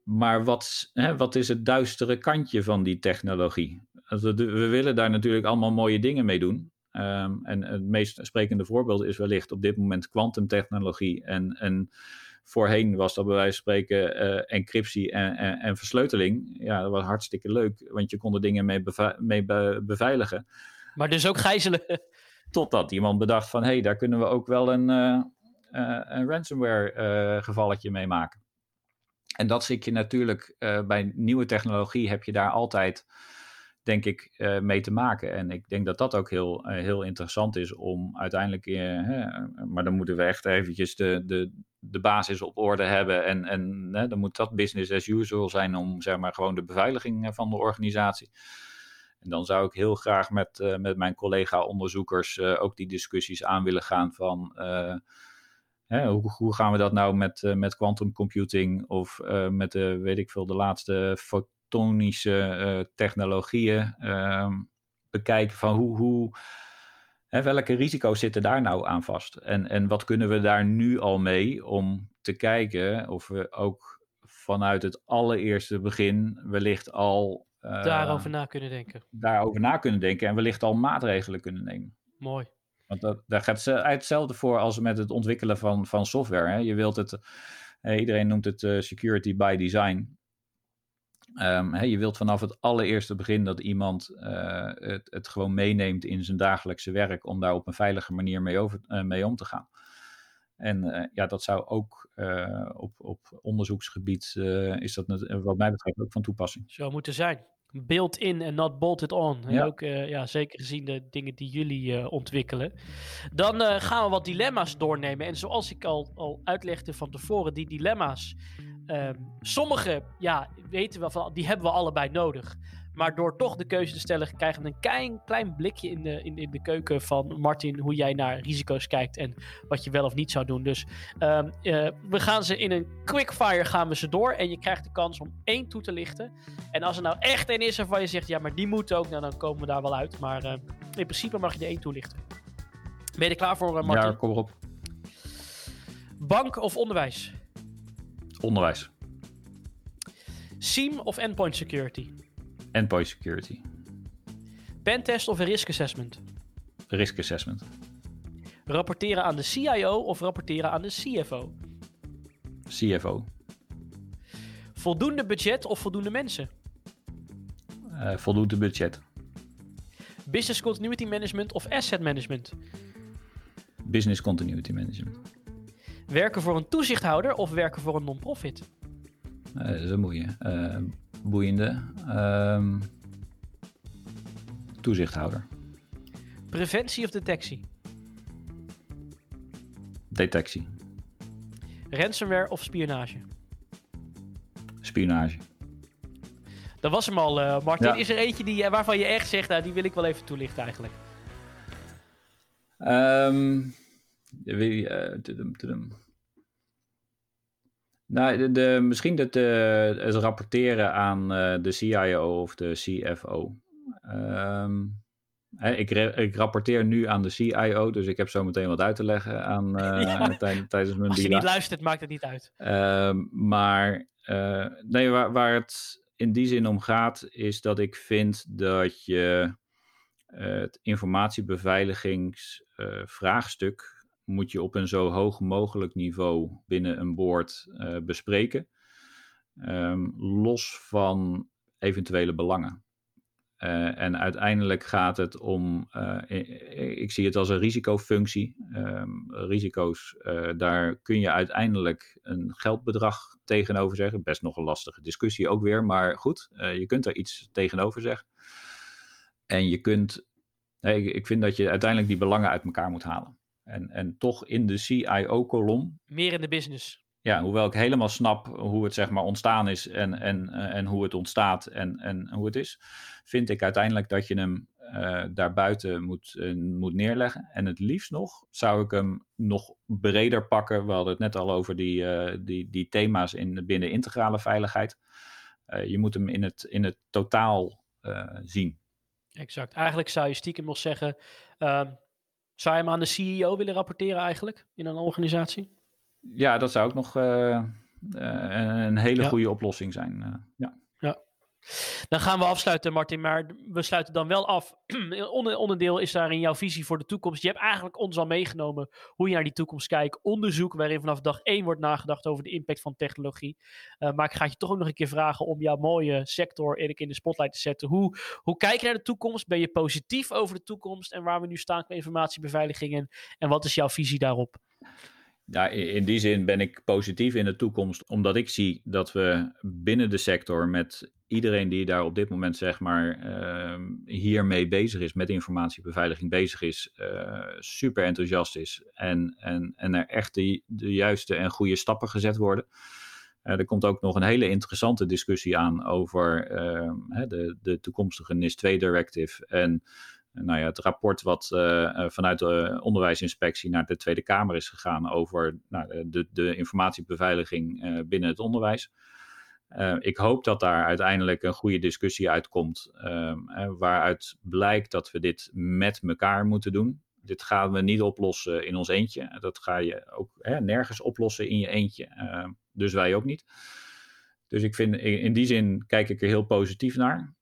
Maar wat, hè, wat is het duistere kantje van die technologie? We, willen daar natuurlijk allemaal mooie dingen mee doen. Ehm, en het meest sprekende voorbeeld is wellicht op dit moment kwantumtechnologie. En, en voorheen was dat bij wijze van spreken uh, encryptie en, en, en, versleuteling. Ja, dat was hartstikke leuk, want je kon er dingen mee, mee beveiligen. Maar dus ook gijzelen. [LAUGHS] Totdat iemand bedacht van, hé, hey, daar kunnen we ook wel een, uh, een ransomware gevalletje mee maken. En dat zit je natuurlijk bij nieuwe technologie, heb je daar altijd denk ik, mee te maken. En ik denk dat dat ook heel, heel interessant is om uiteindelijk, hè, maar dan moeten we echt eventjes de, de, de basis op orde hebben. En, en hè, dan moet dat business as usual zijn om zeg maar gewoon de beveiliging van de organisatie. En dan zou ik heel graag met, met mijn collega-onderzoekers ook die discussies aan willen gaan van. Hè, hoe, hoe, gaan we dat nou met, met quantum computing of met de, weet ik veel, de laatste tektonische uh, technologieën uh, bekijken van hoe, hoe, hè, welke risico's zitten daar nou aan vast? En, en wat kunnen we daar nu al mee om te kijken of we ook vanuit het allereerste begin wellicht al... Daarover na kunnen denken. Daarover na kunnen denken en wellicht al maatregelen kunnen nemen. Mooi. Want dat, daar gaat hetzelfde voor als met het ontwikkelen van, van software. Hè. Je wilt het, iedereen noemt het uh, security by design. Um, je wilt vanaf het allereerste begin dat iemand uh, het, het, gewoon meeneemt in zijn dagelijkse werk om daar op een veilige manier mee, over, uh, mee om te gaan. En uh, ja, dat zou ook op, op onderzoeksgebied, is dat wat mij betreft ook van toepassing. Zou moeten zijn. Built in en not bolted on. En ja. ook ja, zeker gezien de dingen die jullie ontwikkelen. Dan gaan we wat dilemma's doornemen. En zoals ik al, al uitlegde van tevoren, die dilemma's Um, sommige, ja, weten we van, die hebben we allebei nodig. Maar door toch de keuze te stellen, krijgen we een klein, klein blikje in de, in, in de keuken van Martin. Hoe jij naar risico's kijkt en wat je wel of niet zou doen. Dus um, uh, we gaan ze in een quickfire gaan we ze door. En je krijgt de kans om één toe te lichten. En als er nou echt één is waarvan je zegt, ja, maar die moet ook. Nou, dan komen we daar wel uit. Maar uh, in principe mag je er één toelichten. Ben je er klaar voor, uh, Martin? Ja, kom erop. Bank of onderwijs? Onderwijs. SIEM of Endpoint Security? Endpoint Security. Pentest of Risk Assessment? Risk Assessment. Rapporteren aan de CIO of rapporteren aan de CFO? CFO. Voldoende budget of voldoende mensen? Uh, voldoende budget. Business Continuity Management of Asset Management? Business Continuity Management. Werken voor een toezichthouder of werken voor een non-profit? Uh, dat is een mooie. Uh, boeiende. Uh, toezichthouder. Preventie of detectie? Detectie. Ransomware of spionage? Spionage. Dat was hem al, uh, Martin. Ja. Is er eentje die, waarvan je echt zegt, nou, die wil ik wel even toelichten eigenlijk? Um, nou, de, de, misschien het, uh, het, rapporteren aan uh, de CIO of de CFO. Um, hè, ik, ik, rapporteer nu aan de CIO, dus ik heb zo meteen wat uit te leggen aan, uh, [LAUGHS] ja. tij, tijdens mijn Als je niet luistert, maakt het niet uit. Um, maar nee, waar, waar, het in die zin om gaat, is dat ik vind dat je het informatiebeveiligingsvraagstuk moet je op een zo hoog mogelijk niveau binnen een boord uh, bespreken. Um, los van eventuele belangen. Uh, en uiteindelijk gaat het om, uh, ik zie het als een risicofunctie. Um, risico's, daar kun je uiteindelijk een geldbedrag tegenover zeggen. Best nog een lastige discussie ook weer, maar goed, je kunt er iets tegenover zeggen. En je kunt, ik vind dat je uiteindelijk die belangen uit elkaar moet halen. En, en toch in de CIO-kolom. Meer in de business. Ja, hoewel ik helemaal snap hoe het zeg maar ontstaan is en, en, en hoe het ontstaat en, en hoe het is, vind ik uiteindelijk dat je hem uh, daarbuiten moet, moet neerleggen. En het liefst nog zou ik hem nog breder pakken. We hadden het net al over die, die, die thema's in, binnen integrale veiligheid. je moet hem in het, in het totaal zien. Exact. Eigenlijk zou je stiekem nog zeggen, ehm, zou je hem aan de CEO willen rapporteren eigenlijk in een organisatie? Ja, dat zou ook nog uh, een hele goede oplossing zijn. Uh, ja. Dan gaan we afsluiten, Martin. Maar we sluiten dan wel af. [CLEARS THROAT] onderdeel is daarin jouw visie voor de toekomst. Je hebt eigenlijk ons al meegenomen hoe je naar die toekomst kijkt. Onderzoek waarin vanaf dag één wordt nagedacht over de impact van technologie. Uh, maar ik ga je toch ook nog een keer vragen om jouw mooie sector in de spotlight te zetten. Hoe, hoe kijk je naar de toekomst? Ben je positief over de toekomst en waar we nu staan qua informatiebeveiliging? En, wat is jouw visie daarop? In die zin ben ik positief in de toekomst, omdat ik zie dat we binnen de sector met iedereen die daar op dit moment zeg maar uh, hiermee bezig is, met informatiebeveiliging bezig is, uh, super enthousiast is en, en, en er echt de, de juiste en goede stappen gezet worden. Uh, er komt ook nog een hele interessante discussie aan over ehm, de, de toekomstige NIS 2 directive en nou ja, het rapport wat vanuit de onderwijsinspectie naar de Tweede Kamer is gegaan over nou, de, de informatiebeveiliging binnen het onderwijs. Ik hoop dat daar uiteindelijk een goede discussie uitkomt, ehm, waaruit blijkt dat we dit met elkaar moeten doen. Dit gaan we niet oplossen in ons eentje. Dat ga je ook hè, nergens oplossen in je eentje. Ehm, dus wij ook niet. Dus ik vind, in die zin kijk ik er heel positief naar.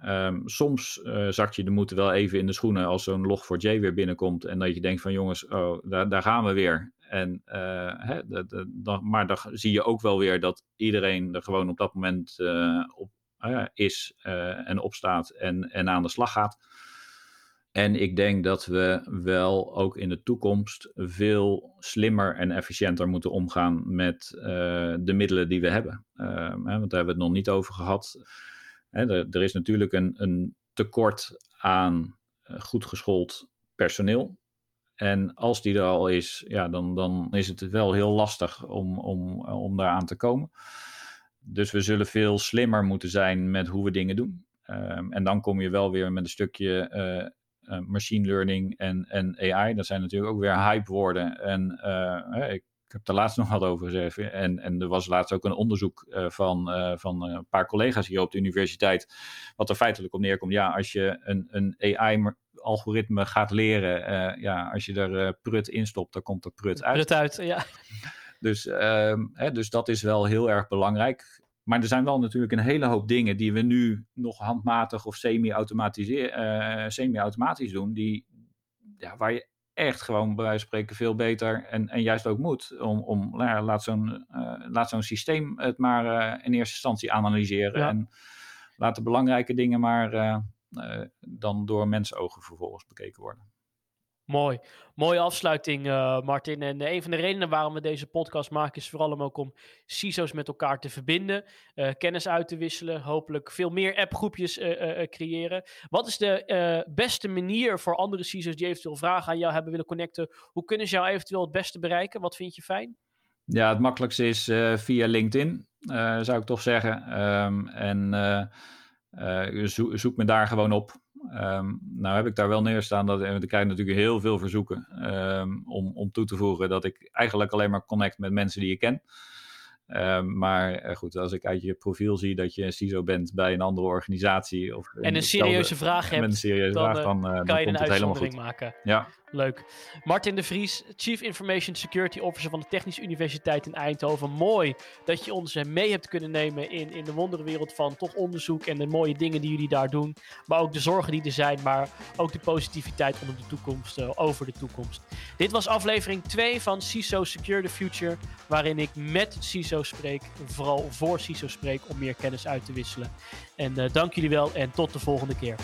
Um, soms uh, zak je de moed wel even in de schoenen als zo'n log4j weer binnenkomt. En dat je denkt van jongens, oh, daar, daar gaan we weer. En, uh, hè, maar dan zie je ook wel weer dat iedereen er gewoon op dat moment uh, op is en opstaat en, en aan de slag gaat. En ik denk dat we wel ook in de toekomst veel slimmer en efficiënter moeten omgaan met de middelen die we hebben. Ehm, want daar hebben we het nog niet over gehad. Er, er, is natuurlijk een, een tekort aan uh, goed geschoold personeel. En als die er al is, ja, dan, dan is het wel heel lastig om, om, om daaraan te komen. Dus we zullen veel slimmer moeten zijn met hoe we dingen doen. Um, en dan kom je wel weer met een stukje uh, machine learning en, en AI. Dat zijn natuurlijk ook weer hype woorden. En ik ik heb er laatst nog wat over gezegd. En, en er was laatst ook een onderzoek uh, van, uh, van een paar collega's hier op de universiteit. Wat er feitelijk op neerkomt. Ja, als je een, een AI-algoritme gaat leren. Uh, ja, als je er prut in stopt, dan komt er prut uit. Prut uit, ja. Dus, ehm, hè, dus dat is wel heel erg belangrijk. Maar er zijn wel natuurlijk een hele hoop dingen die we nu nog handmatig of semi-automatisch doen. Die, ja, waar je echt gewoon bij wijze van spreken veel beter en, en juist ook moet. Om, om nou laat zo'n uh, laat zo'n systeem het maar uh, in eerste instantie analyseren. Ja. En laat de belangrijke dingen maar uh, dan door mensenogen vervolgens bekeken worden. Mooi. Mooie afsluiting, uh, Martin. En een van de redenen waarom we deze podcast maken is vooral om ook om CISO's met elkaar te verbinden, uh, kennis uit te wisselen, hopelijk veel meer appgroepjes uh, creëren. Wat is de beste manier voor andere CISO's die eventueel vragen aan jou hebben willen connecten? Hoe kunnen ze jou eventueel het beste bereiken? Wat vind je fijn? Ja, het makkelijkste is via LinkedIn, zou ik toch zeggen. Um, en zoek me daar gewoon op. Um, nou heb ik daar wel neerstaan dat ik krijg natuurlijk heel veel verzoeken um, om, om toe te voegen dat ik eigenlijk alleen maar connect met mensen die ik ken. Um, maar eh, goed, als ik uit je profiel zie dat je CISO bent bij een andere organisatie. Of en een serieuze vraag hebt, een serieuze dan, vraag, dan, uh, kan dan je komt een goed. maken. Ja. Leuk. Martin de Vries, Chief Information Security Officer van de Technische Universiteit in Eindhoven. Mooi dat je ons mee hebt kunnen nemen in, in de wonderenwereld van toch onderzoek en de mooie dingen die jullie daar doen. Maar ook de zorgen die er zijn, maar ook de positiviteit onder de toekomst, uh, over de toekomst. Dit was aflevering 2 van CISO Secure the Future, waarin ik met CISO spreek, vooral voor CISO spreek, om meer kennis uit te wisselen. En uh, dank jullie wel en tot de volgende keer.